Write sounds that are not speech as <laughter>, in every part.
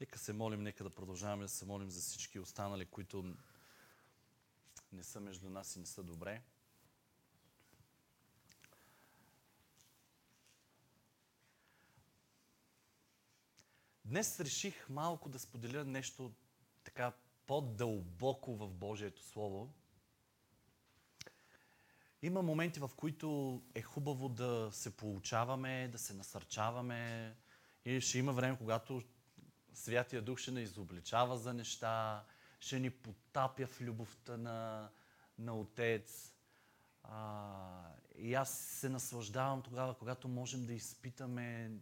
Нека се молим, нека да продължаваме да се молим за всички останали, които не са между нас и не са добре. Днес реших малко да споделя нещо така по-дълбоко в Божието Слово. Има моменти, в които е хубаво да се получаваме, да се насърчаваме. И ще има време, когато Святия Дух ще ни изобличава за неща, ще ни потапя в любовта на, на Отец. А, и аз се наслаждавам тогава, когато можем да изпитаме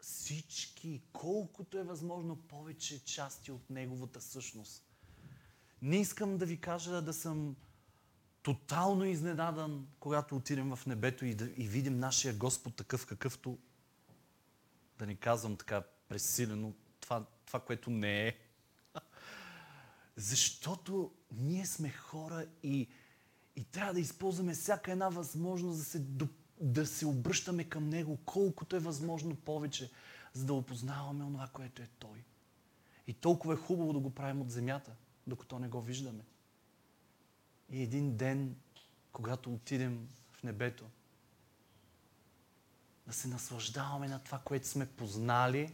всички, колкото е възможно повече части от Неговата същност. Не искам да ви кажа да съм тотално изненадан, когато отидем в небето и, да, и видим нашия Господ такъв какъвто, да ни казвам така пресилено, това, това което не е. Защото ние сме хора и, и трябва да използваме всяка една възможност да се, да се обръщаме към Него колкото е възможно повече, за да опознаваме онова, което е Той. И толкова е хубаво да го правим от земята, докато не го виждаме. И един ден, когато отидем в небето, да се наслаждаваме на това, което сме познали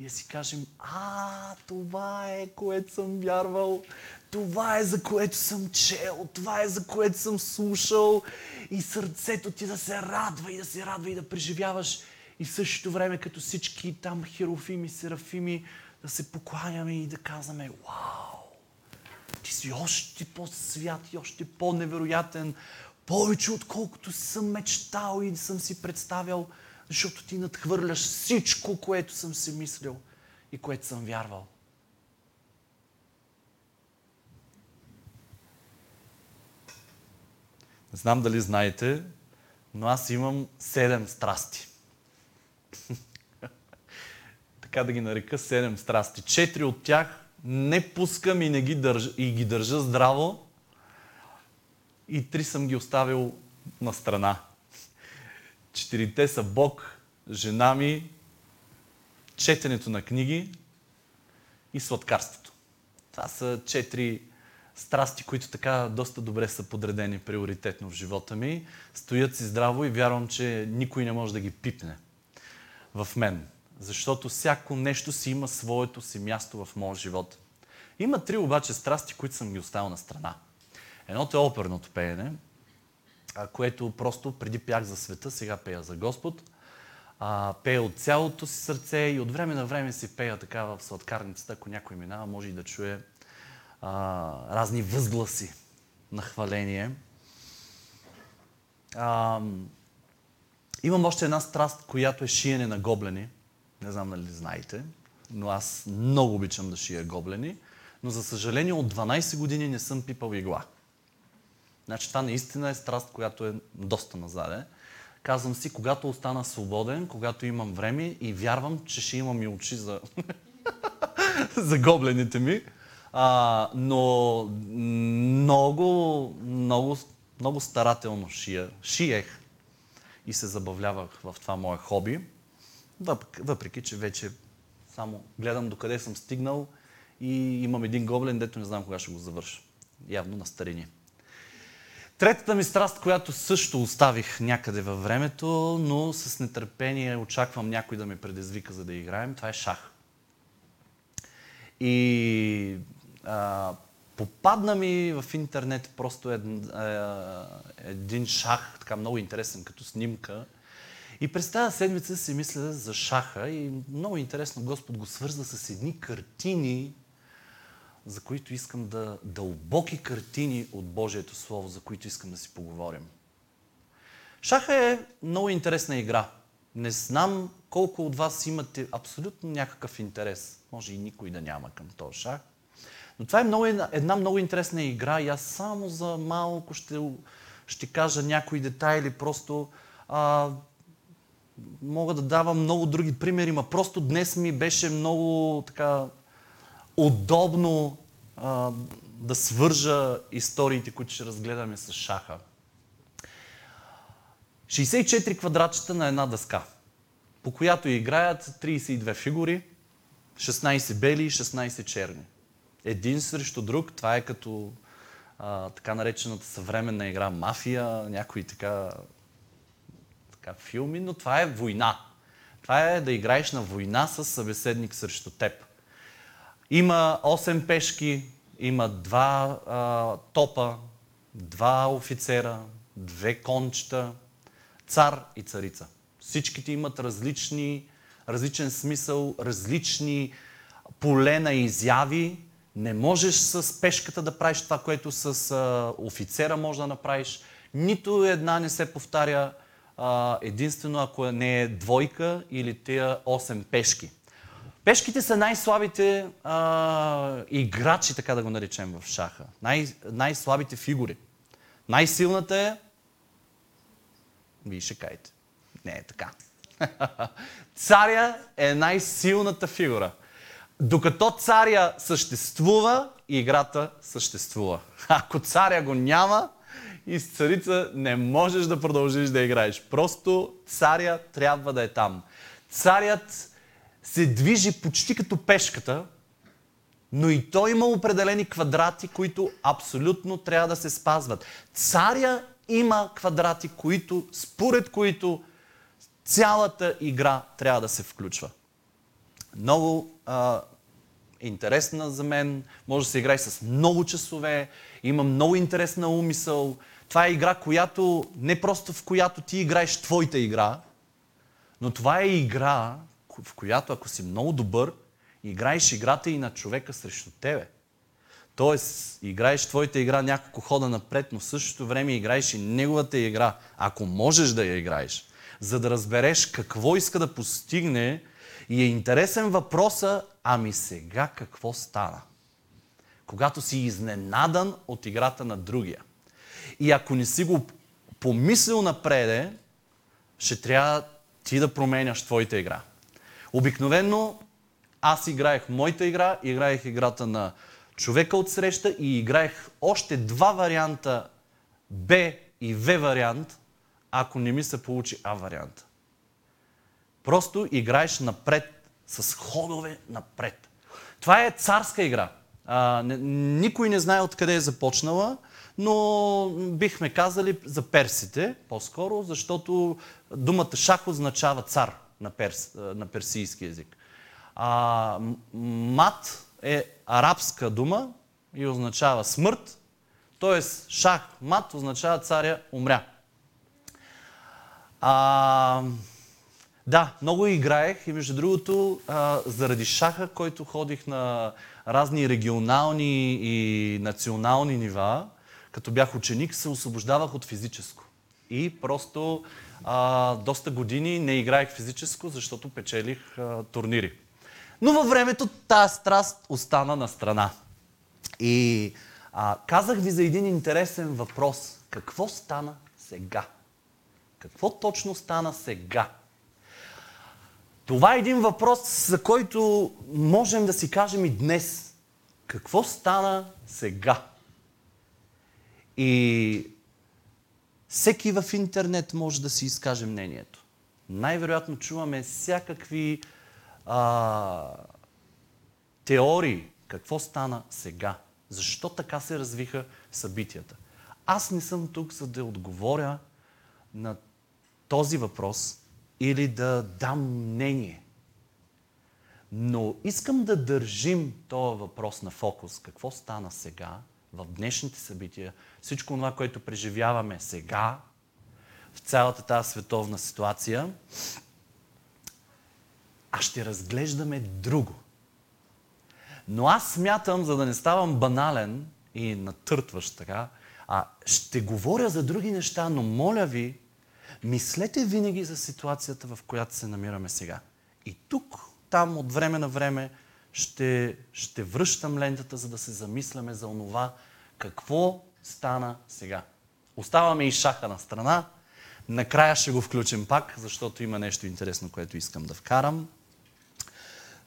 и да си кажем, а, това е, което съм вярвал, това е, за което съм чел, това е, за което съм слушал и сърцето ти да се радва и да се радва и да преживяваш. И в същото време, като всички там херофими, серафими, да се покланяме и да казваме, вау, ти си още по-свят и още по-невероятен, повече отколкото съм мечтал и съм си представял, защото ти надхвърляш всичко, което съм си мислил и което съм вярвал. Не знам дали знаете, но аз имам седем страсти. <laughs> така да ги нарека седем страсти. Четири от тях не пускам и, не ги, държа, и ги държа здраво. И три съм ги оставил на страна. Четирите са Бог, жена ми, четенето на книги и сладкарството. Това са четири страсти, които така доста добре са подредени приоритетно в живота ми. Стоят си здраво и вярвам, че никой не може да ги пипне в мен. Защото всяко нещо си има своето си място в моя живот. Има три обаче страсти, които съм ги оставил на страна. Едното е оперното пеене, което просто преди пях за света, сега пея за Господ. А, пея от цялото си сърце и от време на време си пея така в сладкарницата, ако някой минава, може и да чуе а, разни възгласи на хваление. А, имам още една страст, която е шиене на гоблени. Не знам дали знаете, но аз много обичам да шия гоблени. Но за съжаление от 12 години не съм пипал игла. Значи това наистина е страст, която е доста назаде. Казвам си, когато остана свободен, когато имам време и вярвам, че ще имам и очи за, <laughs> за гоблените ми. А, но много, много, много старателно шия. шиех и се забавлявах в това мое хоби. Въпреки, че вече само гледам докъде съм стигнал и имам един гоблен, дето не знам кога ще го завърша. Явно на старини. Третата ми страст, която също оставих някъде във времето, но с нетърпение очаквам някой да ме предизвика, за да играем, това е шах. И а, попадна ми в интернет просто един, а, един шах, така много интересен като снимка. И през тази седмица си мисля за шаха и много интересно Господ го свърза с едни картини, за които искам да... дълбоки картини от Божието Слово, за които искам да си поговорим. Шаха е много интересна игра. Не знам колко от вас имате абсолютно някакъв интерес. Може и никой да няма към този шах. Но това е много, една много интересна игра и аз само за малко ще, ще кажа някои детайли. Просто а, мога да давам много други примери, но просто днес ми беше много така удобно а, да свържа историите, които ще разгледаме с шаха. 64 квадратчета на една дъска, по която играят 32 фигури 16 бели и 16 черни. Един срещу друг, това е като а, така наречената съвременна игра мафия, някои така, така филми, но това е война. Това е да играеш на война с събеседник срещу теб. Има 8 пешки, има два а, топа, два офицера, две кончета, цар и царица. Всичките имат различни, различен смисъл, различни поле на изяви. Не можеш с пешката да правиш това, което с а, офицера може да направиш. Нито една не се повтаря а, единствено ако не е двойка или тия 8 пешки. Пешките са най-слабите а, играчи, така да го наречем в шаха. Най- най-слабите фигури. Най-силната е... Вие ще кажете. Не е така. <laughs> Царя е най-силната фигура. Докато царя съществува, играта съществува. <laughs> Ако царя го няма, и с царица не можеш да продължиш да играеш. Просто царя трябва да е там. Царят се движи почти като пешката, но и той има определени квадрати, които абсолютно трябва да се спазват. Царя има квадрати, които, според които цялата игра трябва да се включва. Много а, интересна за мен, може да се играе с много часове, има много интересна умисъл. Това е игра, която не просто в която ти играеш твоята игра, но това е игра, в която ако си много добър, играеш играта и на човека срещу тебе. Тоест, играеш твоята игра няколко хода напред, но в същото време играеш и неговата игра, ако можеш да я играеш, за да разбереш какво иска да постигне и е интересен въпроса, ами сега какво стана? Когато си изненадан от играта на другия. И ако не си го помислил напреде, ще трябва ти да променяш твоята игра. Обикновено аз играех моята игра, играех играта на човека от среща и играех още два варианта Б и В вариант, ако не ми се получи А вариант. Просто играеш напред, с ходове напред. Това е царска игра. А, не, никой не знае откъде е започнала, но бихме казали за персите по-скоро, защото думата шах означава цар на, перс, на персийски язик. А, мат е арабска дума и означава смърт, т.е. шах мат означава царя умря. А, да, много играех и между другото, а, заради шаха, който ходих на разни регионални и национални нива, като бях ученик, се освобождавах от физическо. И просто а, доста години не играех физическо, защото печелих а, турнири. Но във времето тази страст остана на страна. И а, казах ви за един интересен въпрос. Какво стана сега? Какво точно стана сега? Това е един въпрос, за който можем да си кажем и днес. Какво стана сега? И всеки в интернет може да си изкаже мнението. Най-вероятно чуваме всякакви а, теории. Какво стана сега? Защо така се развиха събитията? Аз не съм тук, за да отговоря на този въпрос или да дам мнение. Но искам да държим този въпрос на фокус. Какво стана сега, в днешните събития, всичко това, което преживяваме сега, в цялата тази световна ситуация, а ще разглеждаме друго. Но аз смятам, за да не ставам банален и натъртващ така, а ще говоря за други неща, но моля ви, мислете винаги за ситуацията, в която се намираме сега. И тук, там, от време на време, ще, ще връщам лентата, за да се замисляме за онова, какво стана сега. Оставаме и шаха на страна. Накрая ще го включим пак, защото има нещо интересно, което искам да вкарам.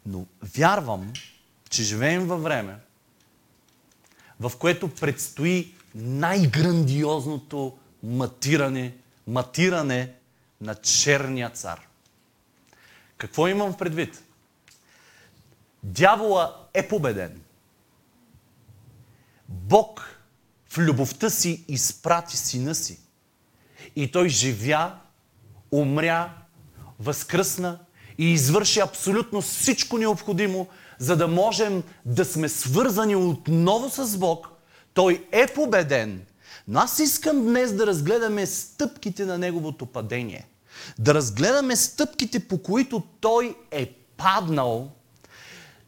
Но вярвам, че живеем във време, в което предстои най-грандиозното матиране, матиране на черния цар. Какво имам предвид? Дявола е победен. Бог в любовта си изпрати сина си. И той живя, умря, възкръсна и извърши абсолютно всичко необходимо, за да можем да сме свързани отново с Бог. Той е победен. Но аз искам днес да разгледаме стъпките на Неговото падение. Да разгледаме стъпките, по които Той е паднал,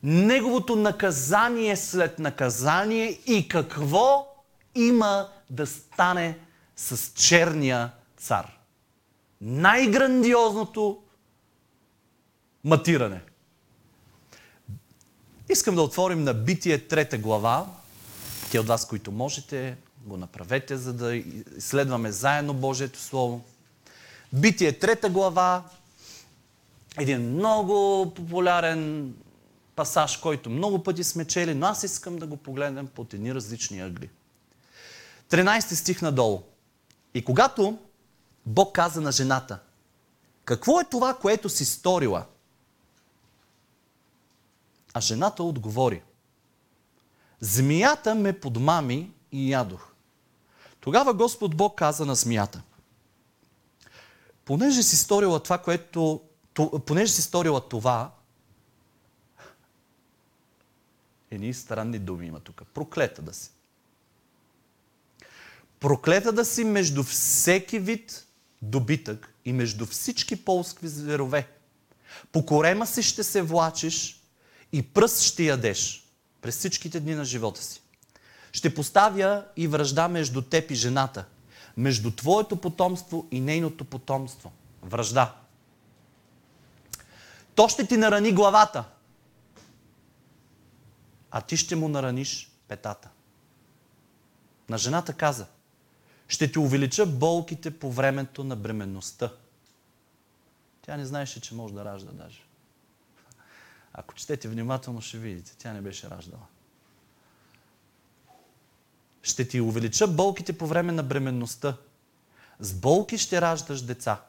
Неговото наказание след наказание и какво има да стане с черния цар. Най-грандиозното матиране. Искам да отворим на Битие трета глава. Те от вас, които можете, го направете, за да изследваме заедно Божието Слово. Битие трета глава. Един много популярен пасаж, който много пъти сме чели, но аз искам да го погледнем под едни различни ъгли. 13 стих надолу. И когато Бог каза на жената, какво е това, което си сторила? А жената отговори, змията ме подмами и ядох. Тогава Господ Бог каза на змията, понеже си сторила това, което, понеже си сторила това, едни странни думи има тук. Проклета да си. Проклета да си между всеки вид добитък и между всички полскви зверове. По корема си ще се влачиш и пръст ще ядеш през всичките дни на живота си. Ще поставя и връжда между теб и жената, между твоето потомство и нейното потомство. Връжда. То ще ти нарани главата, а ти ще му нараниш петата. На жената каза – ще ти увелича болките по времето на бременността. Тя не знаеше, че може да ражда даже. Ако четете внимателно, ще видите. Тя не беше раждала. Ще ти увелича болките по време на бременността. С болки ще раждаш деца.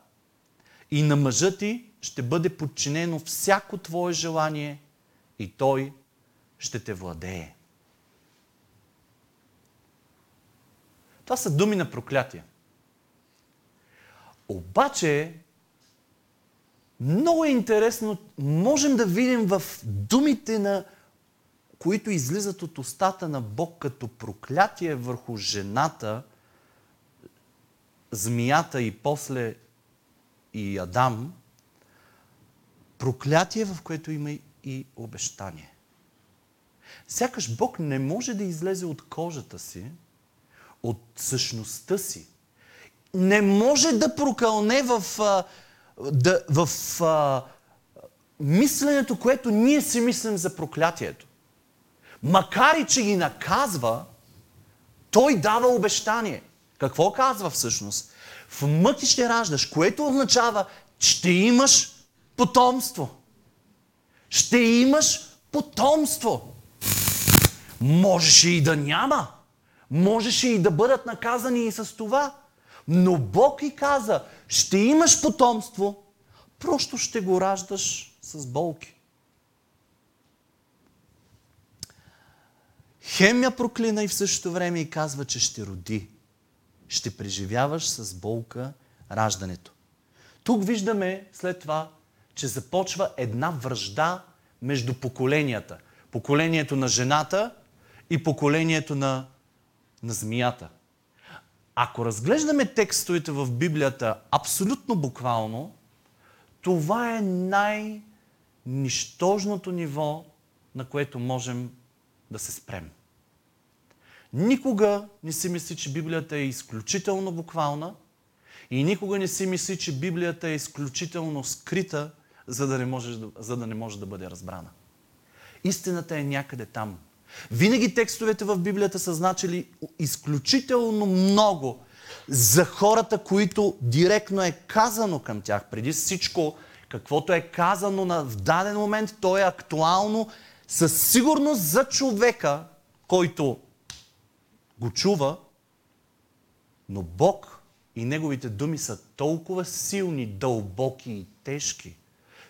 И на мъжа ти ще бъде подчинено всяко твое желание и той ще те владее. Това са думи на проклятие. Обаче, много е интересно, можем да видим в думите на които излизат от устата на Бог като проклятие върху жената, змията и после и Адам, проклятие, в което има и обещание. Сякаш Бог не може да излезе от кожата си от същността си. Не може да прокълне в, да, в а, мисленето, което ние си мислим за проклятието. Макар и че ги наказва, той дава обещание. Какво казва всъщност? В мъки ще раждаш, което означава, ще имаш потомство. Ще имаш потомство. Можеше и да няма. Можеше и да бъдат наказани и с това. Но Бог и каза, ще имаш потомство, просто ще го раждаш с болки. Хем я проклина и в същото време и казва, че ще роди. Ще преживяваш с болка раждането. Тук виждаме след това, че започва една връжда между поколенията. Поколението на жената и поколението на на змията. Ако разглеждаме текстовете в Библията абсолютно буквално, това е най-нищожното ниво, на което можем да се спрем. Никога не си мисли, че Библията е изключително буквална и никога не си мисли, че Библията е изключително скрита, за да не може, за да, не може да бъде разбрана. Истината е някъде там – винаги текстовете в Библията са значили изключително много за хората, които директно е казано към тях. Преди всичко, каквото е казано на, в даден момент, то е актуално със сигурност за човека, който го чува, но Бог и Неговите думи са толкова силни, дълбоки и тежки,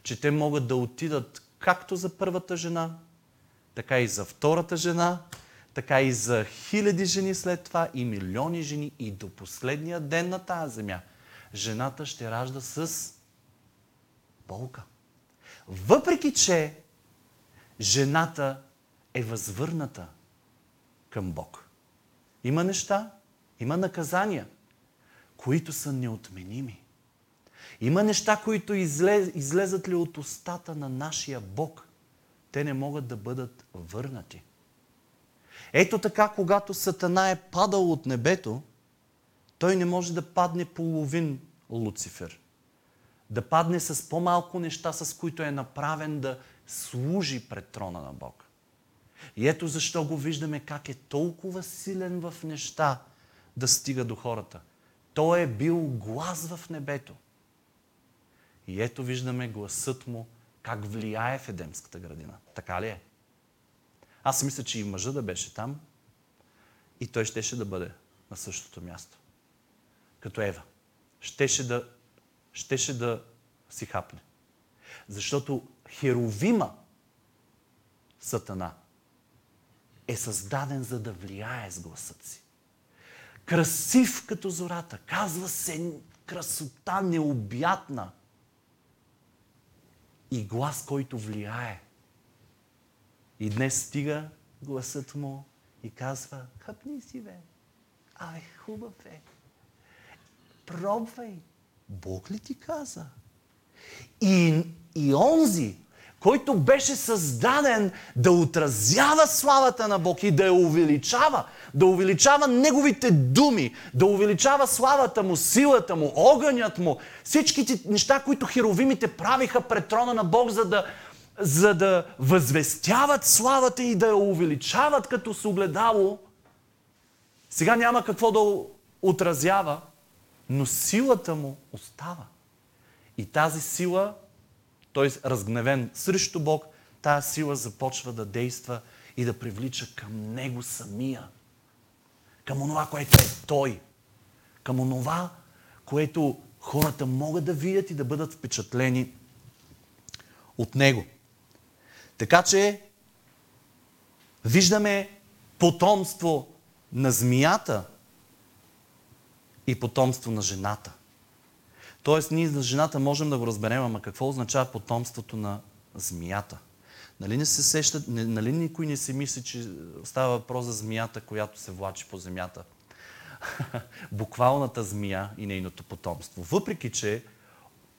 че те могат да отидат както за първата жена, така и за втората жена, така и за хиляди жени след това и милиони жени и до последния ден на тази земя. Жената ще ражда с болка. Въпреки, че жената е възвърната към Бог. Има неща, има наказания, които са неотменими. Има неща, които излез, излезат ли от устата на нашия Бог, те не могат да бъдат върнати. Ето така, когато Сатана е падал от небето, той не може да падне половин Луцифер. Да падне с по-малко неща, с които е направен да служи пред трона на Бог. И ето защо го виждаме как е толкова силен в неща да стига до хората. Той е бил глас в небето. И ето виждаме гласът му как влияе в Едемската градина. Така ли е? Аз мисля, че и мъжа да беше там и той щеше да бъде на същото място. Като Ева. Щеше да, щеше да си хапне. Защото Херовима, Сатана, е създаден за да влияе с гласът си. Красив като зората, казва се красота необятна и глас, който влияе. И днес стига гласът му и казва, хъпни си, бе. Абе, хубав е. Пробвай. Бог ли ти каза? И, и онзи, който беше създаден да отразява славата на Бог и да я увеличава, да увеличава Неговите думи, да увеличава славата Му, силата Му, огънят Му, всичките неща, които херовимите правиха пред трона на Бог, за да, за да възвестяват славата и да я увеличават като с огледало, сега няма какво да отразява, но силата му остава. И тази сила той е разгневен срещу Бог, тази сила започва да действа и да привлича към Него самия. Към онова, което е Той. Към онова, което хората могат да видят и да бъдат впечатлени от Него. Така че виждаме потомство на змията и потомство на жената. Тоест, ние за жената можем да го разберем, ама какво означава потомството на змията? Нали не се сещат, нали никой не се мисли, че става въпрос за змията, която се влачи по земята? <laughs> Буквалната змия и нейното потомство. Въпреки, че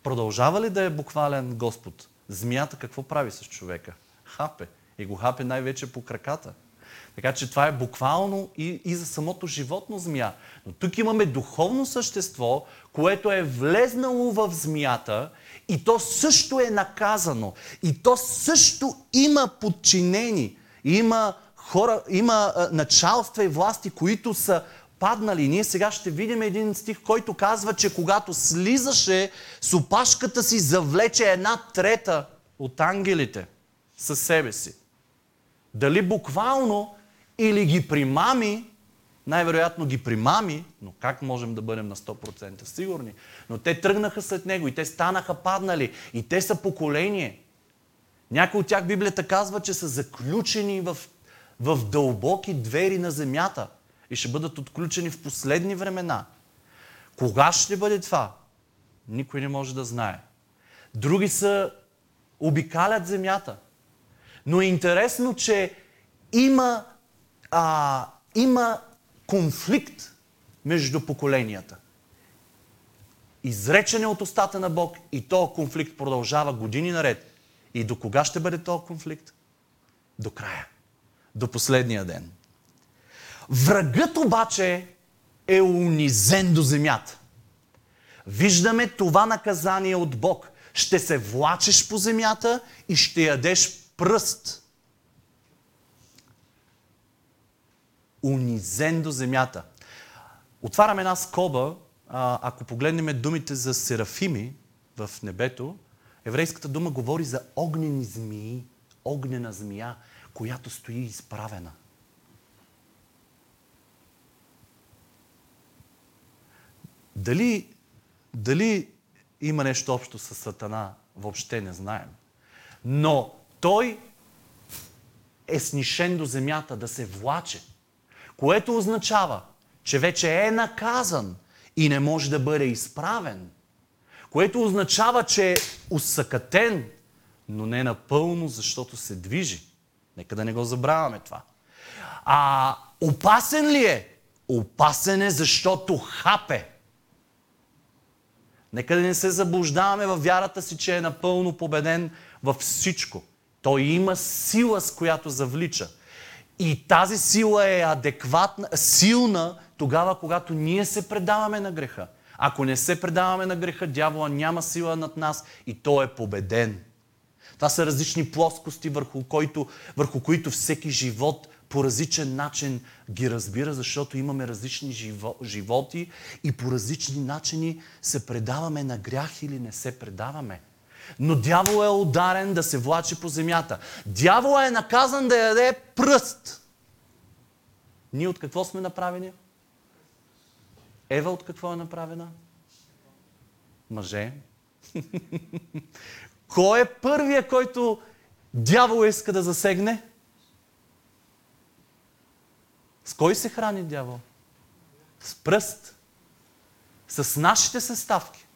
продължава ли да е буквален Господ, змията какво прави с човека? Хапе. И го хапе най-вече по краката. Така че това е буквално и, и за самото животно змия. Но тук имаме духовно същество, което е влезнало в змията и то също е наказано. И то също има подчинени. Има хора, има а, началства и власти, които са паднали. Ние сега ще видим един стих, който казва, че когато слизаше с опашката си, завлече една трета от ангелите със себе си. Дали буквално или ги примами, най-вероятно ги примами, но как можем да бъдем на 100% сигурни? Но те тръгнаха след него и те станаха паднали и те са поколение. Някои от тях Библията казва, че са заключени в, в дълбоки двери на земята и ще бъдат отключени в последни времена. Кога ще бъде това? Никой не може да знае. Други са обикалят земята. Но е интересно, че има а, има конфликт между поколенията. Изречене от устата на Бог и този конфликт продължава години наред. И до кога ще бъде този конфликт? До края. До последния ден. Врагът обаче е унизен до земята. Виждаме това наказание от Бог. Ще се влачеш по земята и ще ядеш пръст унизен до земята. Отварям една скоба, ако погледнем думите за серафими в небето, еврейската дума говори за огнени змии, огнена змия, която стои изправена. Дали, дали има нещо общо с Сатана, въобще не знаем. Но той е снишен до земята, да се влаче. Което означава, че вече е наказан и не може да бъде изправен. Което означава, че е усъкатен, но не напълно, защото се движи. Нека да не го забравяме това. А опасен ли е? Опасен е, защото хапе. Нека да не се заблуждаваме във вярата си, че е напълно победен във всичко. Той има сила, с която завлича. И тази сила е адекватна, силна тогава, когато ние се предаваме на греха. Ако не се предаваме на греха, дявола няма сила над нас и той е победен. Това са различни плоскости, върху, който, върху които всеки живот по различен начин ги разбира, защото имаме различни живо, животи и по различни начини се предаваме на грях или не се предаваме. Но дявол е ударен да се влачи по земята. Дявол е наказан да яде пръст. Ние от какво сме направени? Ева от какво е направена? Мъже. <laughs> Кой е първия, който дявол иска да засегне? С кой се храни дявол? С пръст. С нашите съставки.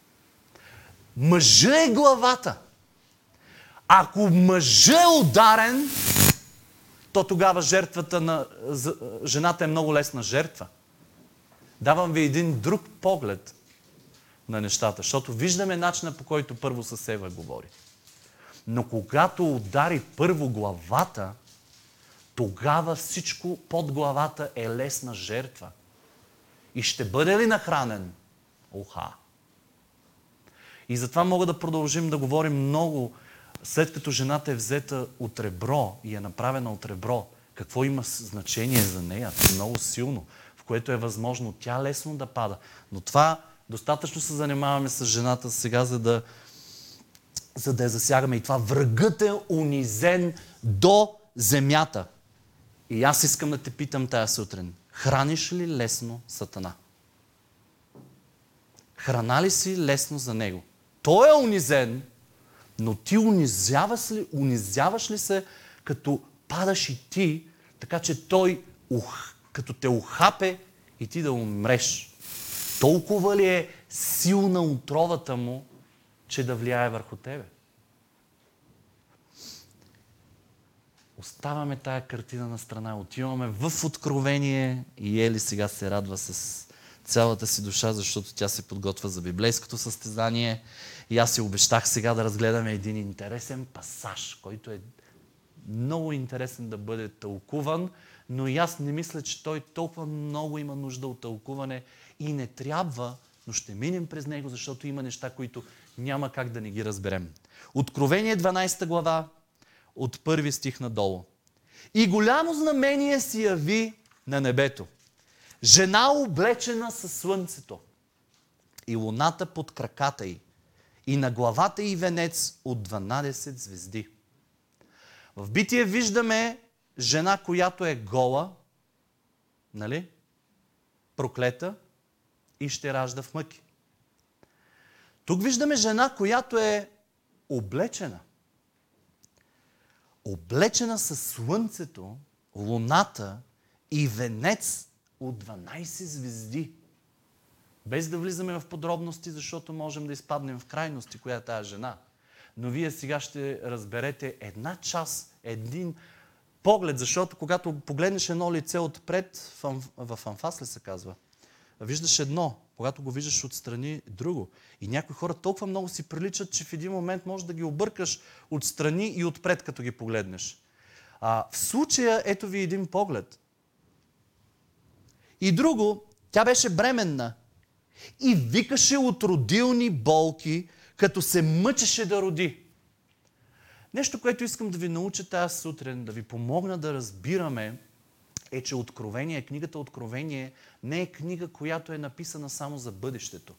Мъжа е главата. Ако мъжа е ударен, то тогава жертвата на жената е много лесна жертва. Давам ви един друг поглед на нещата, защото виждаме начина по който първо с Ева говори. Но когато удари първо главата, тогава всичко под главата е лесна жертва. И ще бъде ли нахранен? Оха! И затова мога да продължим да говорим много, след като жената е взета от ребро и е направена от ребро, какво има значение за нея, много силно, в което е възможно тя лесно да пада. Но това достатъчно се занимаваме с жената сега, за да, за да я засягаме. И това врагът е унизен до земята. И аз искам да те питам тая сутрин. Храниш ли лесно Сатана? Храна ли си лесно за него? Той е унизен, но ти унизяваш ли, унизяваш ли се, като падаш и ти, така че той, ух, като те ухапе и ти да умреш. Толкова ли е силна отровата му, че да влияе върху тебе? Оставаме тая картина на страна, отиваме в откровение и Ели сега се радва с цялата си душа, защото тя се подготвя за библейското състезание. И аз си обещах сега да разгледаме един интересен пасаж, който е много интересен да бъде тълкуван, но и аз не мисля, че той толкова много има нужда от тълкуване и не трябва, но ще минем през него, защото има неща, които няма как да не ги разберем. Откровение 12 глава, от първи стих надолу. И голямо знамение си яви на небето. Жена облечена със слънцето и луната под краката й и на главата й венец от 12 звезди. В битие виждаме жена, която е гола, нали? проклета и ще ражда в мъки. Тук виждаме жена, която е облечена облечена със слънцето, луната и венец от 12 звезди. Без да влизаме в подробности, защото можем да изпаднем в крайности, коя е тази жена. Но вие сега ще разберете една част, един поглед, защото когато погледнеш едно лице отпред, в анфас ли се казва, виждаш едно, когато го виждаш отстрани друго. И някои хора толкова много си приличат, че в един момент може да ги объркаш отстрани и отпред, като ги погледнеш. А, в случая, ето ви един поглед. И друго, тя беше бременна и викаше от родилни болки, като се мъчеше да роди. Нещо, което искам да ви науча тази сутрин, да ви помогна да разбираме, е, че Откровение, книгата Откровение не е книга, която е написана само за бъдещето.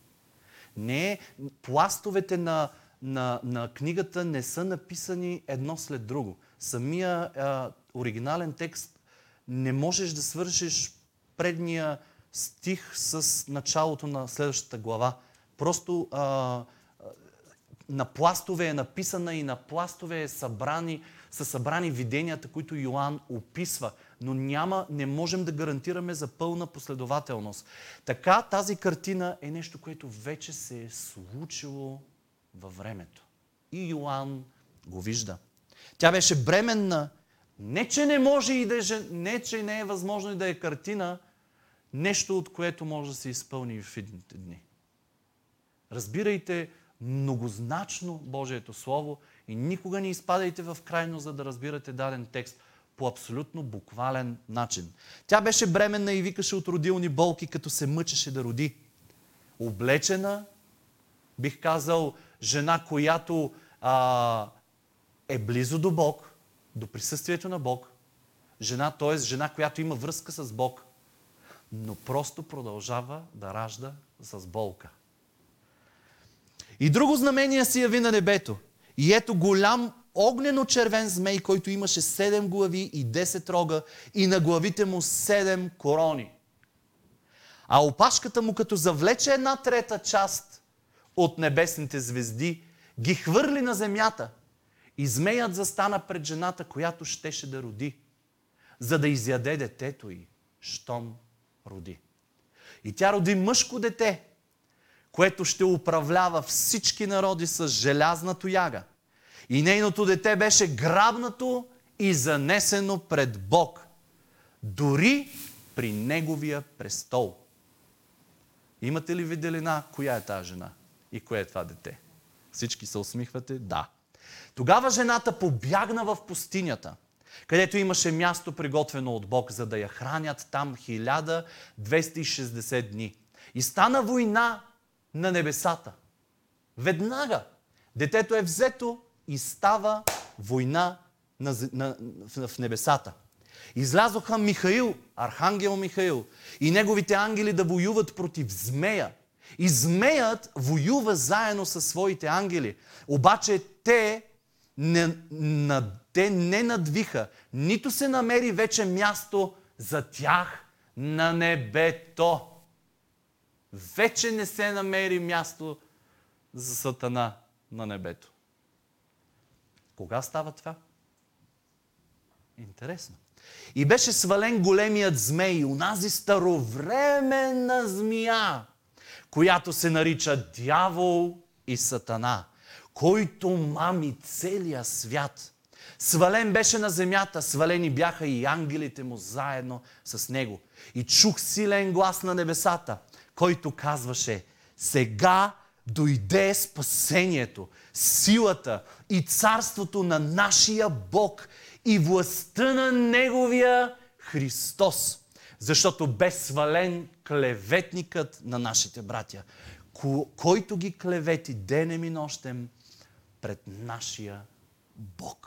Не е, пластовете на, на, на книгата не са написани едно след друго. Самия а, оригинален текст не можеш да свършиш предния стих с началото на следващата глава. Просто а, на пластове е написана и на пластове е събрани, са събрани виденията, които Йоанн описва. Но няма, не можем да гарантираме за пълна последователност. Така тази картина е нещо, което вече се е случило във времето. И Йоанн го вижда. Тя беше бременна. Не, че не може и да е, не, че не е възможно и да е картина, нещо от което може да се изпълни в едните дни. Разбирайте многозначно Божието Слово и никога не изпадайте в крайно, за да разбирате даден текст по абсолютно буквален начин. Тя беше бременна и викаше от родилни болки, като се мъчеше да роди. Облечена, бих казал, жена, която а, е близо до Бог, до присъствието на Бог. Жена, т.е. жена, която има връзка с Бог, но просто продължава да ражда с болка. И друго знамение се яви на небето. И ето голям огнено-червен змей, който имаше седем глави и 10 рога и на главите му седем корони. А опашката му, като завлече една трета част от небесните звезди, ги хвърли на земята. И змеят застана пред жената, която щеше да роди, за да изяде детето й, щом роди. И тя роди мъжко дете, което ще управлява всички народи с желязна тояга. И нейното дете беше грабнато и занесено пред Бог, дори при Неговия престол. Имате ли виделина коя е тази жена и кое е това дете? Всички се усмихвате? Да. Тогава жената побягна в пустинята, където имаше място приготвено от Бог, за да я хранят там 1260 дни. И стана война на небесата. Веднага детето е взето и става война на, на, в, в небесата. Излязоха Михаил, архангел Михаил, и неговите ангели да воюват против змея. И змеят воюва заедно със своите ангели. Обаче те не, на, те не надвиха, нито се намери вече място за тях на небето. Вече не се намери място за Сатана на небето. Кога става това? Интересно. И беше свален големият змей, унази старовременна змия, която се нарича дявол и сатана, който мами целия свят. Свален беше на земята, свалени бяха и ангелите му заедно с него. И чух силен глас на небесата, който казваше, сега дойде спасението, силата и царството на нашия Бог и властта на Неговия Христос. Защото бе свален клеветникът на нашите братя, който ги клевети денем и нощем пред нашия Бог.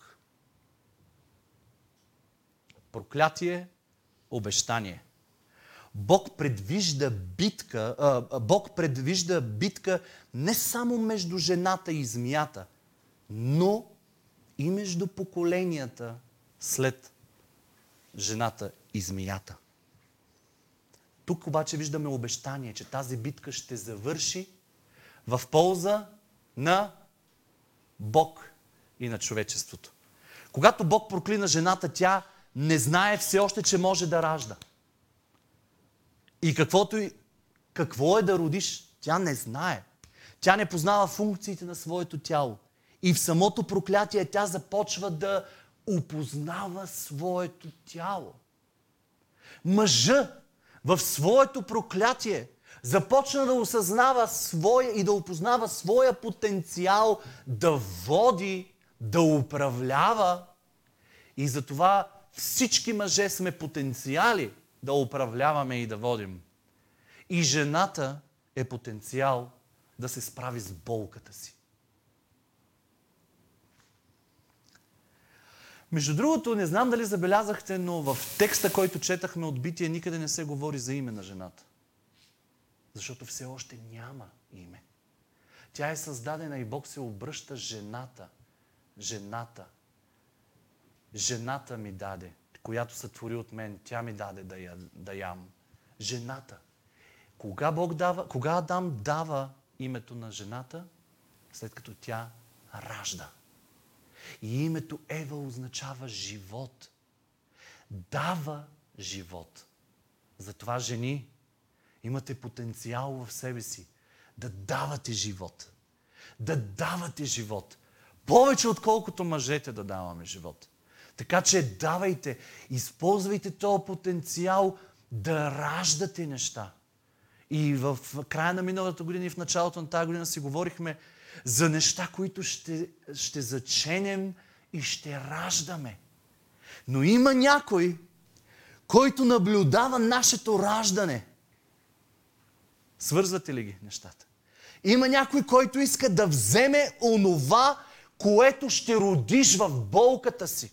Проклятие, обещание – Бог предвижда битка, а, Бог предвижда битка не само между жената и змията, но и между поколенията след жената и змията. Тук обаче виждаме обещание, че тази битка ще завърши в полза на Бог и на човечеството. Когато Бог проклина жената, тя не знае все още, че може да ражда. И каквото и, какво е да родиш, тя не знае. Тя не познава функциите на своето тяло. И в самото проклятие тя започва да опознава своето тяло. Мъжа в своето проклятие започна да осъзнава своя и да опознава своя потенциал да води, да управлява. И затова всички мъже сме потенциали да управляваме и да водим. И жената е потенциал да се справи с болката си. Между другото, не знам дали забелязахте, но в текста, който четахме от Битие, никъде не се говори за име на жената. Защото все още няма име. Тя е създадена и Бог се обръща жената. Жената. Жената ми даде която сътвори от мен, тя ми даде да, я, да ям. Жената. Кога, Бог дава, кога Адам дава името на жената? след като тя ражда. И името Ева означава живот. Дава живот. Затова, жени, имате потенциал в себе си да давате живот. Да давате живот. Повече отколкото мъжете да даваме живот. Така че давайте, използвайте този потенциал да раждате неща. И в края на миналата година и в началото на тази година си говорихме за неща, които ще, ще заченем и ще раждаме. Но има някой, който наблюдава нашето раждане. Свързвате ли ги нещата? Има някой, който иска да вземе онова, което ще родиш в болката си.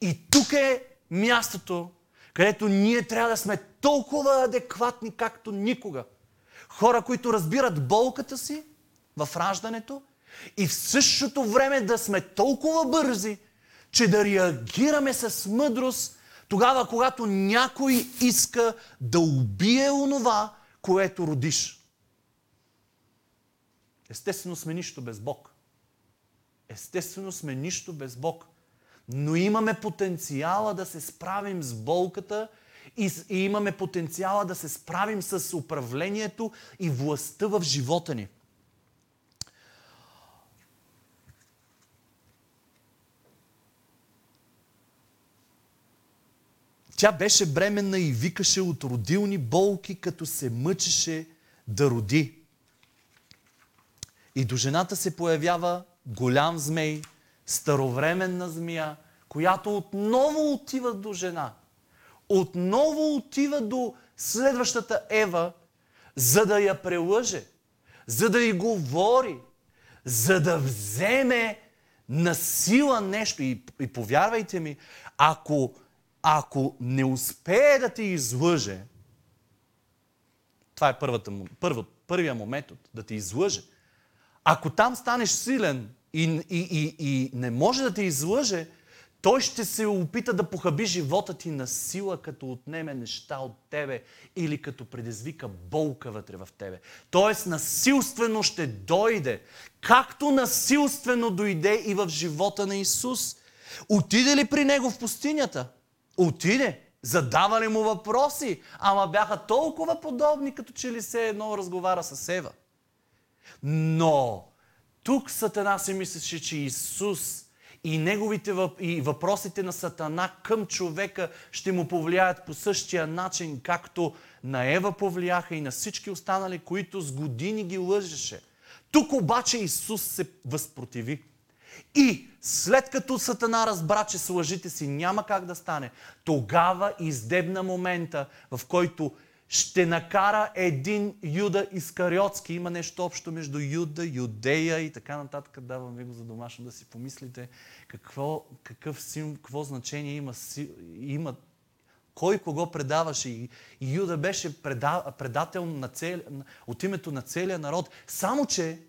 И тук е мястото, където ние трябва да сме толкова адекватни, както никога. Хора, които разбират болката си в раждането и в същото време да сме толкова бързи, че да реагираме с мъдрост тогава, когато някой иска да убие онова, което родиш. Естествено сме нищо без Бог. Естествено сме нищо без Бог. Но имаме потенциала да се справим с болката и, и имаме потенциала да се справим с управлението и властта в живота ни. Тя беше бременна и викаше от родилни болки, като се мъчеше да роди. И до жената се появява голям змей, старовременна змия, която отново отива до жена. Отново отива до следващата Ева, за да я прелъже, за да й говори, за да вземе на сила нещо. И, и повярвайте ми, ако, ако не успее да те излъже, това е първата, първа, първия момент да те излъже. Ако там станеш силен и, и, и, и не може да те излъже, той ще се опита да похаби живота ти на сила, като отнеме неща от тебе или като предизвика болка вътре в тебе. Тоест насилствено ще дойде, както насилствено дойде и в живота на Исус. Отиде ли при него в пустинята? Отиде. Задава ли му въпроси? Ама бяха толкова подобни, като че ли се едно разговара с Ева. Но тук Сатана си мислеше, че Исус и неговите въп... и въпросите на Сатана към човека ще му повлияят по същия начин, както на Ева повлияха и на всички останали, които с години ги лъжеше. Тук обаче Исус се възпротиви. И след като Сатана разбра, че с лъжите си няма как да стане, тогава издебна момента, в който ще накара един Юда Искариотски. Има нещо общо между Юда, Юдея и така нататък. Давам ви го за домашно да си помислите какво, какъв сим, какво значение има, има кой кого предаваше. И, Юда беше преда, предател на цел, от името на целия народ. Само, че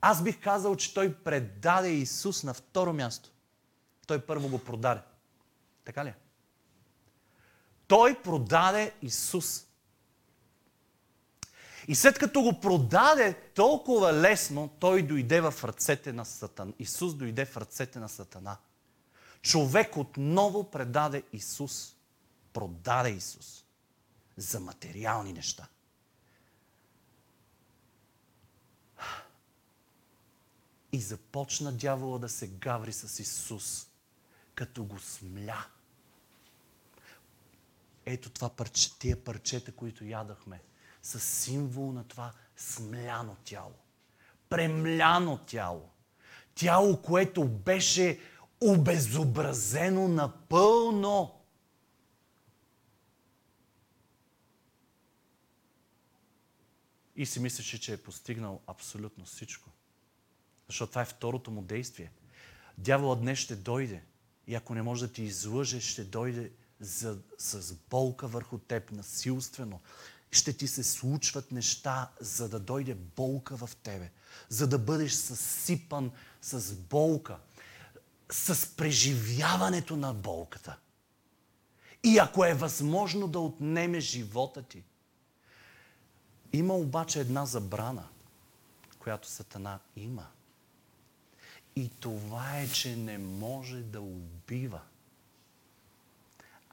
аз бих казал, че той предаде Исус на второ място. Той първо го продаде. Така ли? Той продаде Исус. И след като го продаде толкова лесно, той дойде в ръцете на Сатана. Исус дойде в ръцете на Сатана. Човек отново предаде Исус. Продаде Исус. За материални неща. И започна дявола да се гаври с Исус, като го смля. Ето това парче, тия парчета, които ядахме, са символ на това смляно тяло. Премляно тяло. Тяло, което беше обезобразено напълно. И си мислеше, че е постигнал абсолютно всичко. Защото това е второто му действие. Дяволът днес ще дойде и ако не може да ти излъже, ще дойде за, с болка върху теб, насилствено. Ще ти се случват неща, за да дойде болка в тебе, за да бъдеш съсипан с болка, с преживяването на болката. И ако е възможно да отнеме живота ти. Има обаче една забрана. която Сатана има. И това е, че не може да убива,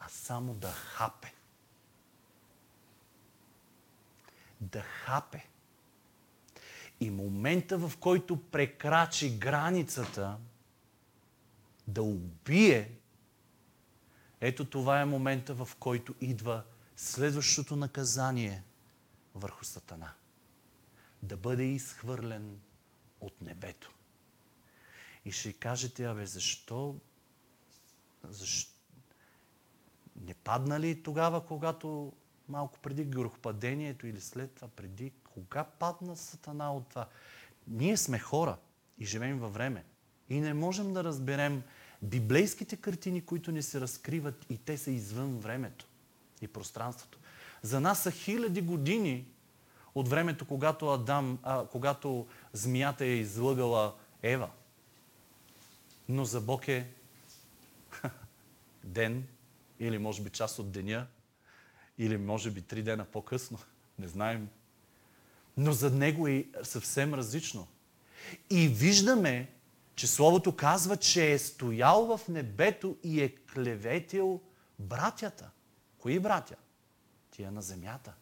а само да хапе. Да хапе. И момента, в който прекрачи границата да убие, ето това е момента, в който идва следващото наказание върху Сатана. Да бъде изхвърлен от небето. И ще кажете, абе, защо, защо не падна ли тогава, когато малко преди грохопадението или след това, преди, кога падна Сатана от това? Ние сме хора и живеем във време. И не можем да разберем библейските картини, които ни се разкриват и те са извън времето и пространството. За нас са хиляди години от времето, когато Адам, а, когато змията е излъгала Ева. Но за Бог е <laughs> ден или може би част от деня, или може би три дена по-късно. <laughs> Не знаем. Но за него е съвсем различно. И виждаме, че Словото казва, че е стоял в небето и е клеветил братята. Кои братя? Тия на земята.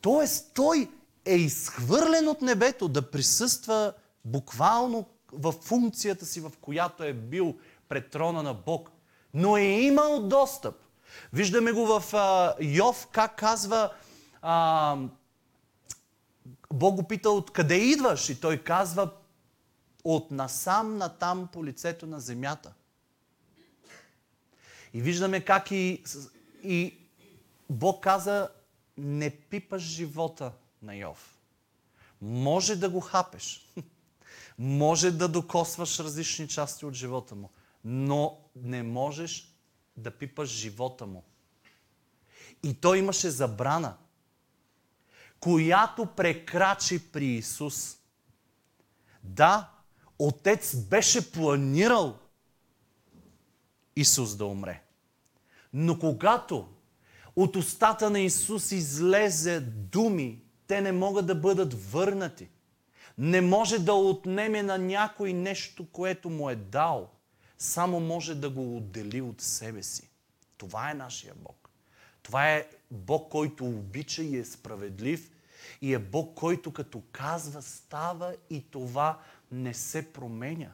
Тоест, той е изхвърлен от небето да присъства буквално в функцията си, в която е бил пред трона на Бог. Но е имал достъп. Виждаме го в а, Йов, как казва, а, Бог го пита откъде идваш и той казва от насам натам по лицето на земята. И виждаме как и, и Бог каза, не пипаш живота на Йов. Може да го хапеш. <laughs> Може да докосваш различни части от живота му. Но не можеш да пипаш живота му. И той имаше забрана, която прекрачи при Исус. Да, Отец беше планирал Исус да умре. Но когато от устата на Исус излезе думи, те не могат да бъдат върнати. Не може да отнеме на някой нещо, което му е дал. Само може да го отдели от себе си. Това е нашия Бог. Това е Бог, който обича и е справедлив. И е Бог, който като казва, става и това не се променя.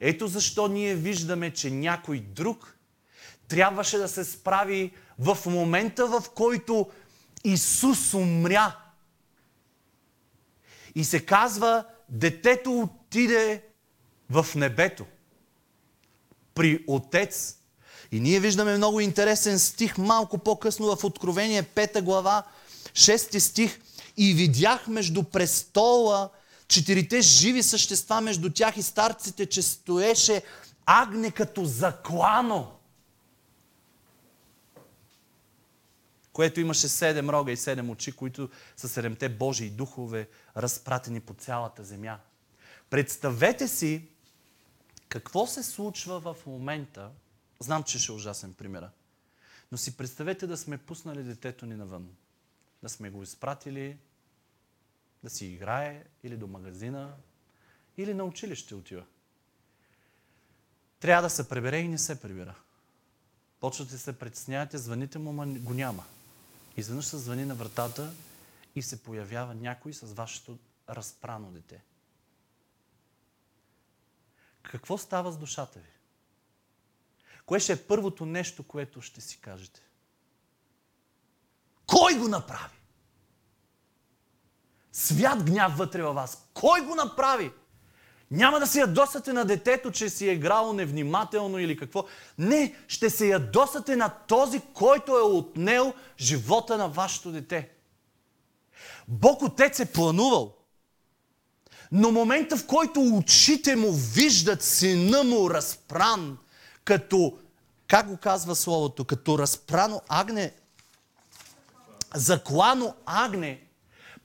Ето защо ние виждаме, че някой друг трябваше да се справи в момента, в който Исус умря. И се казва, детето отиде в небето. При Отец. И ние виждаме много интересен стих малко по-късно в Откровение 5 глава, 6 стих. И видях между престола четирите живи същества между тях и старците, че стоеше агне като заклано. което имаше седем рога и седем очи, които са седемте Божии духове, разпратени по цялата земя. Представете си какво се случва в момента. Знам, че ще е ужасен примера. Но си представете да сме пуснали детето ни навън. Да сме го изпратили да си играе или до магазина, или на училище отива. Трябва да се пребере и не се прибира. Почвате се притеснявате, звъните му, ма го няма. Изведнъж се звъни на вратата и се появява някой с вашето разпрано дете. Какво става с душата ви? Кое ще е първото нещо, което ще си кажете? Кой го направи? Свят гняв вътре във вас. Кой го направи? Няма да се ядосате на детето, че си е играло невнимателно или какво. Не, ще се ядосате на този, който е отнел живота на вашето дете. Бог Отец е планувал. Но момента, в който очите му виждат сина му разпран, като, как го казва Словото, като разпрано агне, заклано агне,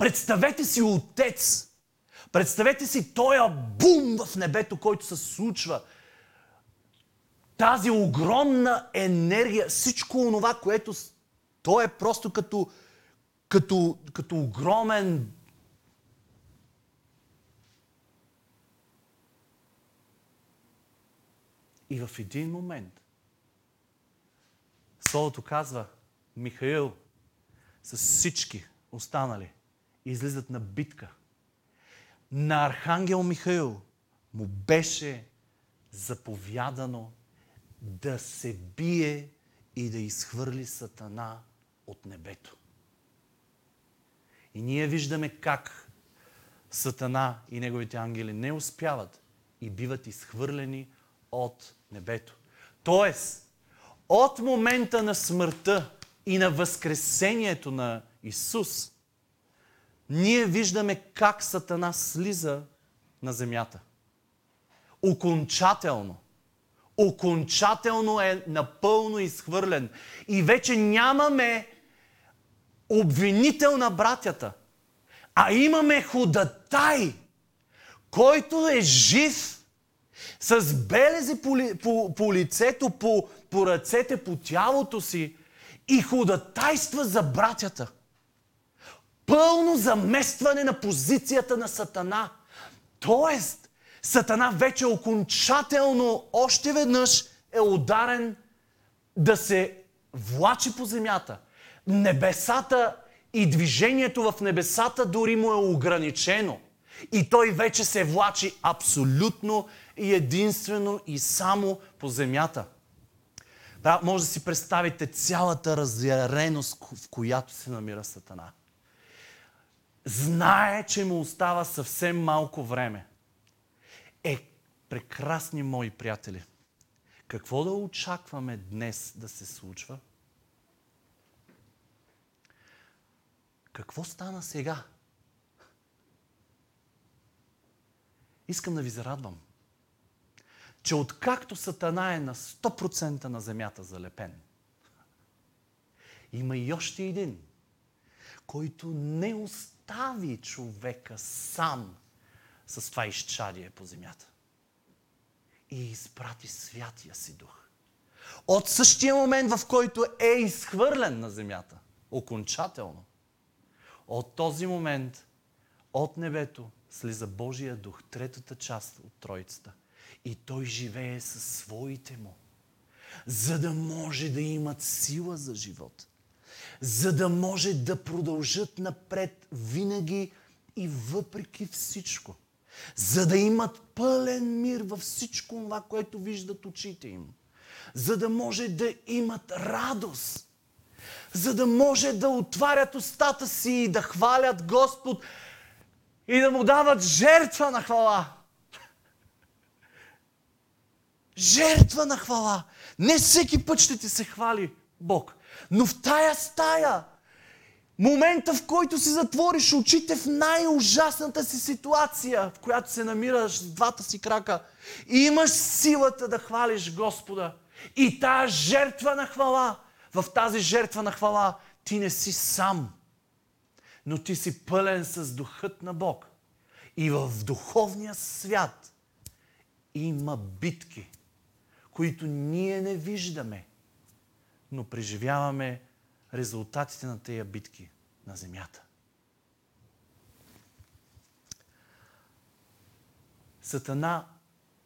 Представете си отец. Представете си този бум в небето, който се случва. Тази огромна енергия, всичко онова, което... То е просто като, като, като огромен И в един момент Словото казва, Михаил с всички останали излизат на битка. На Архангел Михаил му беше заповядано да се бие и да изхвърли Сатана от небето. И ние виждаме как Сатана и неговите ангели не успяват и биват изхвърлени от небето. Тоест, от момента на смъртта и на възкресението на Исус, ние виждаме как Сатана слиза на земята. Окончателно. Окончателно е напълно изхвърлен. И вече нямаме обвинител на братята, а имаме ходатай, който е жив с белези по, по, по лицето, по, по ръцете, по тялото си и ходатайства за братята. Пълно заместване на позицията на Сатана. Тоест, Сатана вече окончателно още веднъж е ударен да се влачи по земята. Небесата и движението в небесата дори му е ограничено. И той вече се влачи абсолютно и единствено и само по земята. Може да си представите цялата разяреност, в която се намира Сатана. Знае, че му остава съвсем малко време. Е, прекрасни мои приятели, какво да очакваме днес да се случва? Какво стана сега? Искам да ви зарадвам – че откакто Сатана е на 100% на земята залепен, има и още един, който не остави човека сам с това изчадие по земята. И изпрати святия си дух. От същия момент, в който е изхвърлен на земята, окончателно, от този момент, от небето, слиза Божия дух, третата част от Троицата и той живее със своите му, за да може да имат сила за живот, за да може да продължат напред винаги и въпреки всичко, за да имат пълен мир във всичко това, което виждат очите им, за да може да имат радост, за да може да отварят устата си и да хвалят Господ и да му дават жертва на хвала. Жертва на хвала. Не всеки път ще ти се хвали Бог. Но в тая стая, момента в който си затвориш очите в най-ужасната си ситуация, в която се намираш с двата си крака, имаш силата да хвалиш Господа. И тая жертва на хвала, в тази жертва на хвала, ти не си сам, но ти си пълен с духът на Бог. И в духовния свят има битки които ние не виждаме, но преживяваме резултатите на тези битки на земята. Сатана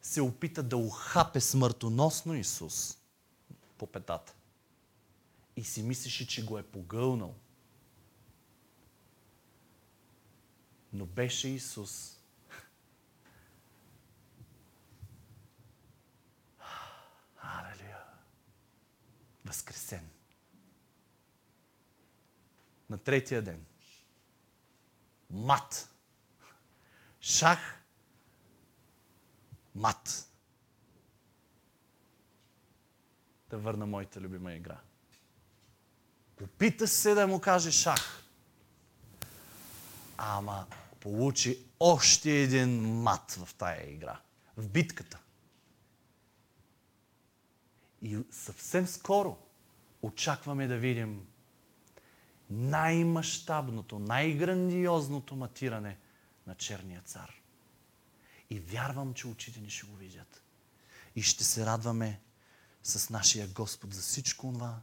се опита да ухапе смъртоносно Исус по петата. И си мислеше, че го е погълнал. Но беше Исус възкресен. На третия ден. Мат. Шах. Мат. Да върна моята любима игра. Опита се да му каже шах. Ама получи още един мат в тая игра. В битката. И съвсем скоро очакваме да видим най-мащабното, най-грандиозното матиране на черния цар. И вярвам, че очите ни ще го видят. И ще се радваме с нашия Господ за всичко това,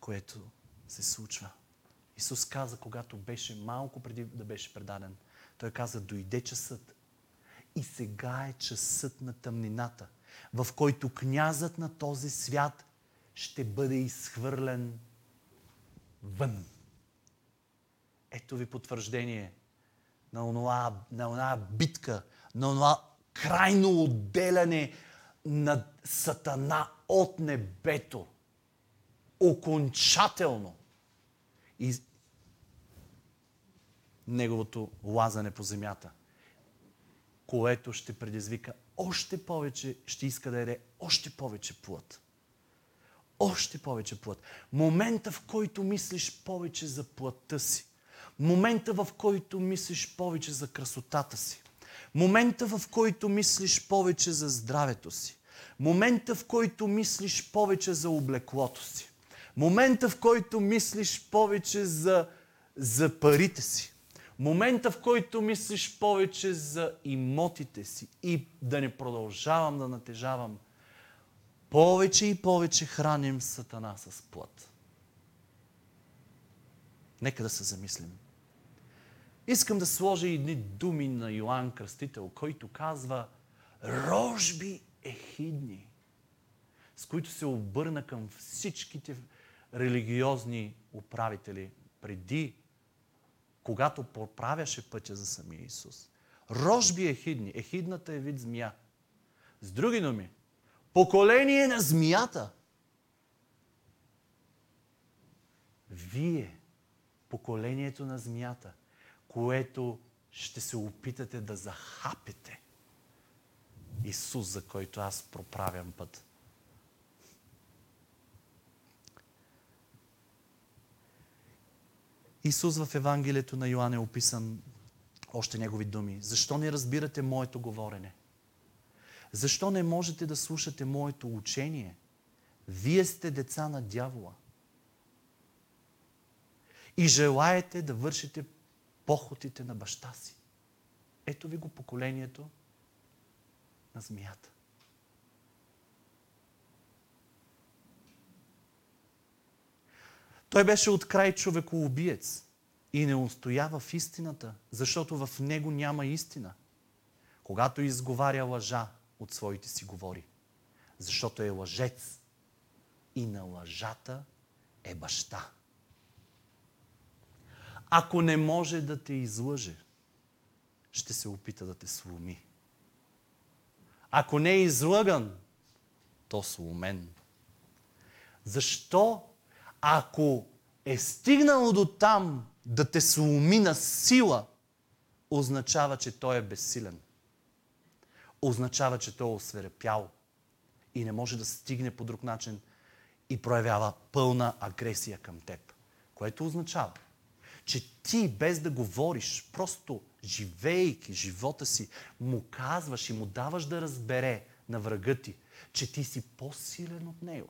което се случва. Исус каза, когато беше малко преди да беше предаден, той каза, дойде часът. И сега е часът на тъмнината – в който князът на този свят ще бъде изхвърлен вън. Ето ви потвърждение на онова, на онова битка, на онова крайно отделяне на Сатана от небето. Окончателно. И неговото лазане по земята, което ще предизвика още повече, ще иска да яде още повече плът. Още повече плът. Момента, в който мислиш повече за плътта си. Момента, в който мислиш повече за красотата си. Момента, в който мислиш повече за здравето си. Момента, в който мислиш повече за облеклото си. Момента, в който мислиш повече за, за парите си. Момента, в който мислиш повече за имотите си и да не продължавам да натежавам, повече и повече храним Сатана с плът. Нека да се замислим. Искам да сложа едни думи на Йоанн Кръстител, който казва рожби ехидни, с които се обърна към всичките религиозни управители преди, когато поправяше пътя за самия Исус. Рожби ехидни. Ехидната е вид змия. С други думи, поколение на змията. Вие, поколението на змията, което ще се опитате да захапете Исус, за който аз проправям път. Исус в Евангелието на Йоан е описан още негови думи. Защо не разбирате моето говорене? Защо не можете да слушате моето учение? Вие сте деца на дявола. И желаете да вършите похотите на баща си. Ето ви го поколението на змията. Той беше от край човекоубиец и не устоява в истината, защото в него няма истина. Когато изговаря лъжа, от своите си говори. Защото е лъжец и на лъжата е баща. Ако не може да те излъже, ще се опита да те сломи. Ако не е излъган, то сломен. Защо, ако е стигнало до там да те сломи на сила, означава, че той е безсилен. Означава, че той е осверепял и не може да стигне по друг начин и проявява пълна агресия към теб. Което означава, че ти без да говориш, просто живейки живота си, му казваш и му даваш да разбере на врага ти, че ти си по-силен от него.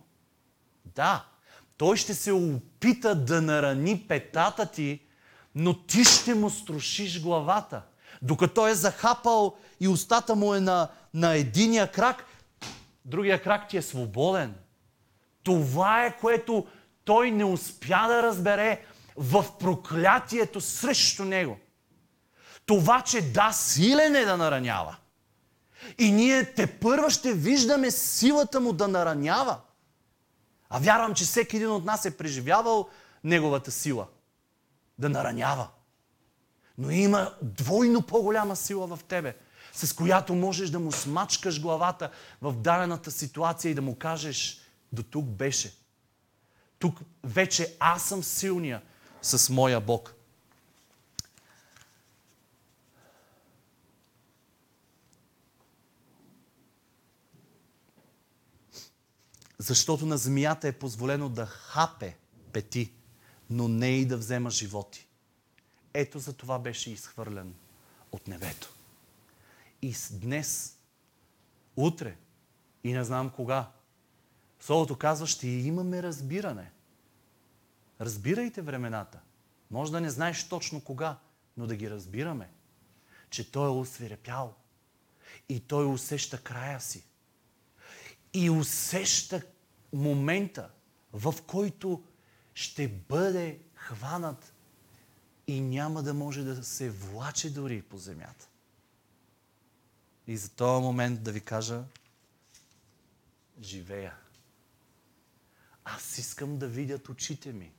Да, той ще се опита да нарани петата ти, но ти ще му струшиш главата. Докато е захапал и устата му е на, на единия крак, другия крак ти е свободен. Това е което той не успя да разбере в проклятието срещу него. Това, че да, силен е да наранява. И ние те първа ще виждаме силата му да наранява. А вярвам, че всеки един от нас е преживявал неговата сила. Да наранява. Но има двойно по-голяма сила в тебе, с която можеш да му смачкаш главата в дадената ситуация и да му кажеш, до тук беше. Тук вече аз съм силния с моя Бог. Защото на змията е позволено да хапе пети, но не и да взема животи. Ето за това беше изхвърлен от небето. И днес, утре и не знам кога, Словото казва, ще имаме разбиране. Разбирайте времената. Може да не знаеш точно кога, но да ги разбираме. Че Той е освирепял. И Той усеща края си. И усеща момента, в който ще бъде хванат и няма да може да се влаче дори по земята. И за този момент да ви кажа, живея. Аз искам да видят очите ми.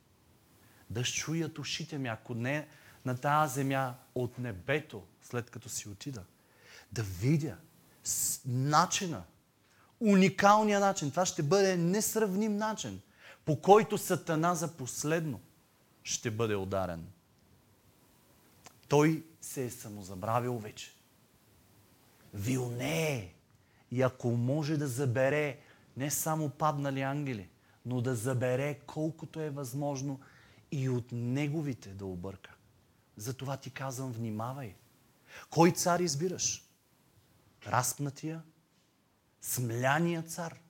Да чуят ушите ми, ако не на тази земя от небето, след като си отида. Да видя начина, уникалния начин. Това ще бъде несравним начин, по който Сатана за последно ще бъде ударен. Той се е самозабравил вече. Вилнее. И ако може да забере не само паднали ангели, но да забере колкото е възможно и от неговите да обърка. Затова ти казвам, внимавай. Кой цар избираш? Разпнатия? Смляния цар?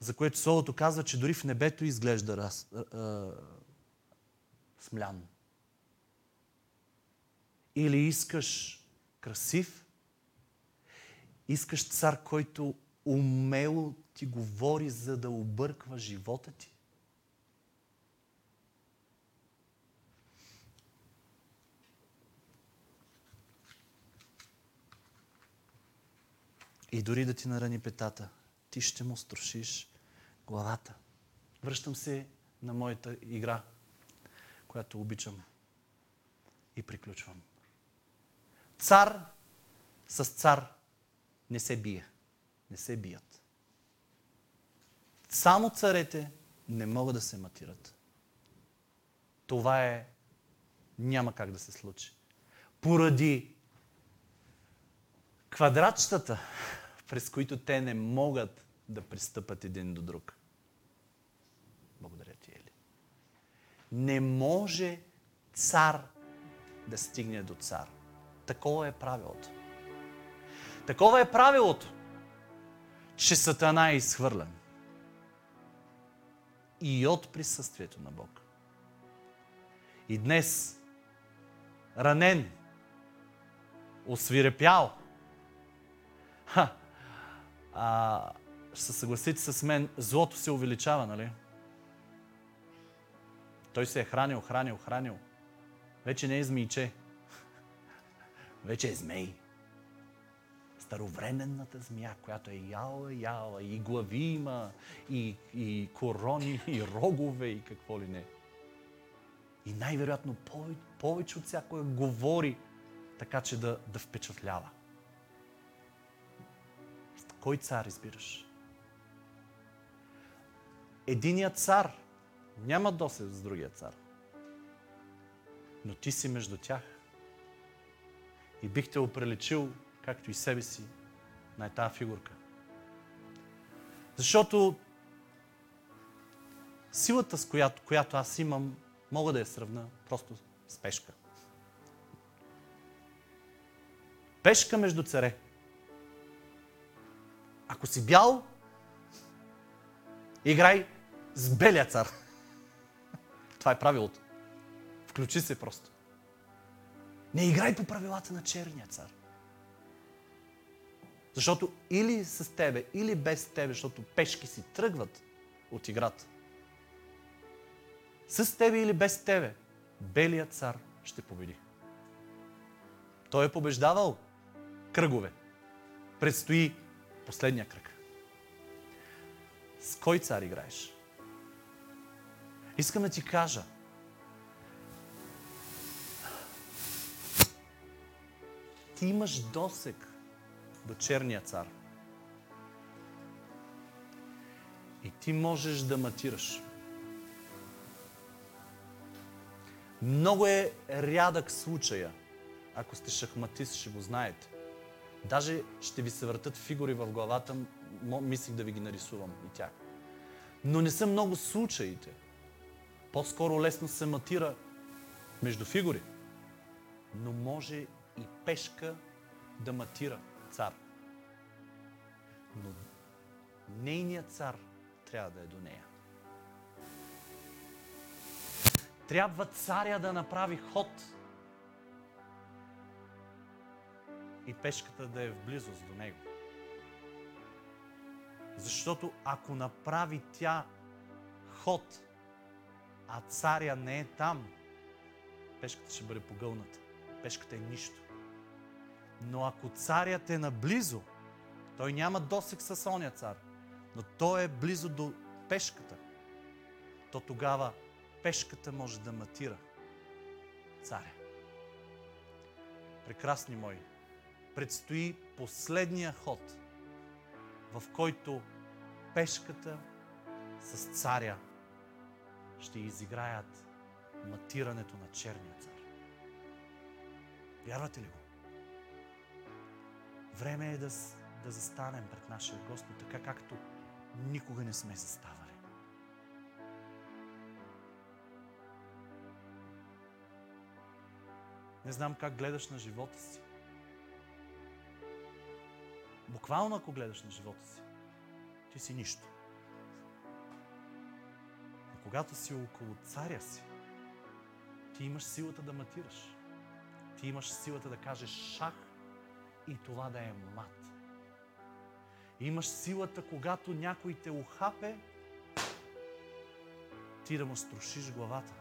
За което Словото казва, че дори в небето изглежда раз, а, а, смлян. Или искаш красив, искаш цар, който умело ти говори, за да обърква живота ти. И дори да ти нарани петата, ти ще му струшиш главата. Връщам се на моята игра, която обичам. И приключвам. Цар с цар не се бие. Не се бият. Само царете не могат да се матират. Това е... Няма как да се случи. Поради квадратчетата, през които те не могат да пристъпат един до друг. Благодаря ти, Ели. Не може цар да стигне до цар. Такова е правилото. Такова е правилото, че Сатана е изхвърлен. И от присъствието на Бог. И днес, ранен, освирепял, ха, а, ще се съгласите с мен, злото се увеличава, нали? Той се е хранил, хранил, хранил. Вече не е змийче. <laughs> Вече е змей. Старовременната змия, която е яла, яла, и глави има, и, и корони, <laughs> и рогове, и какво ли не. И най-вероятно повече, повече от всякога говори, така че да, да впечатлява. Кой цар избираш? Единият цар няма досед с другия цар. Но ти си между тях. И бих те оприличил, както и себе си, на тази фигурка. Защото силата, с която, която аз имам, мога да я сравна просто с пешка. Пешка между царе. Ако си бял, играй с белия цар. Това е правилото. Включи се просто. Не играй по правилата на черния цар. Защото или с тебе, или без тебе, защото пешки си тръгват от играта. С тебе или без тебе, белият цар ще победи. Той е побеждавал кръгове. Предстои последния кръг. С кой цар играеш? Искам да ти кажа. Ти имаш досек до черния цар. И ти можеш да матираш. Много е рядък случая. Ако сте шахматист, ще го знаете. Даже ще ви се въртат фигури в главата, мислих да ви ги нарисувам и тях. Но не са много случаите. По-скоро лесно се матира между фигури. Но може и пешка да матира цар. Но нейният цар трябва да е до нея. Трябва царя да направи ход и пешката да е в близост до него. Защото ако направи тя ход, а царя не е там, пешката ще бъде погълната. Пешката е нищо. Но ако царят е наблизо, Той няма досек с оня цар, но той е близо до пешката. То тогава пешката може да матира царя. Прекрасни мои, предстои последния ход, в който пешката с царя ще изиграят матирането на черния цар. Вярвате ли го? Време е да, да застанем пред нашия Господ, така както никога не сме заставали. Не знам как гледаш на живота си. Буквално ако гледаш на живота си, ти си нищо. Но когато си около царя си, ти имаш силата да матираш. Ти имаш силата да кажеш шах и това да е мат. Имаш силата, когато някой те ухапе, ти да му струшиш главата.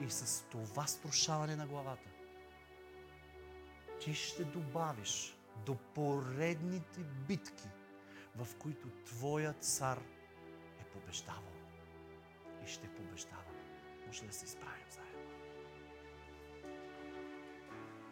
И с това струшаване на главата, ти ще добавиш до поредните битки, в които твоят цар е побеждавал и ще побеждава. Може да се изправим заедно.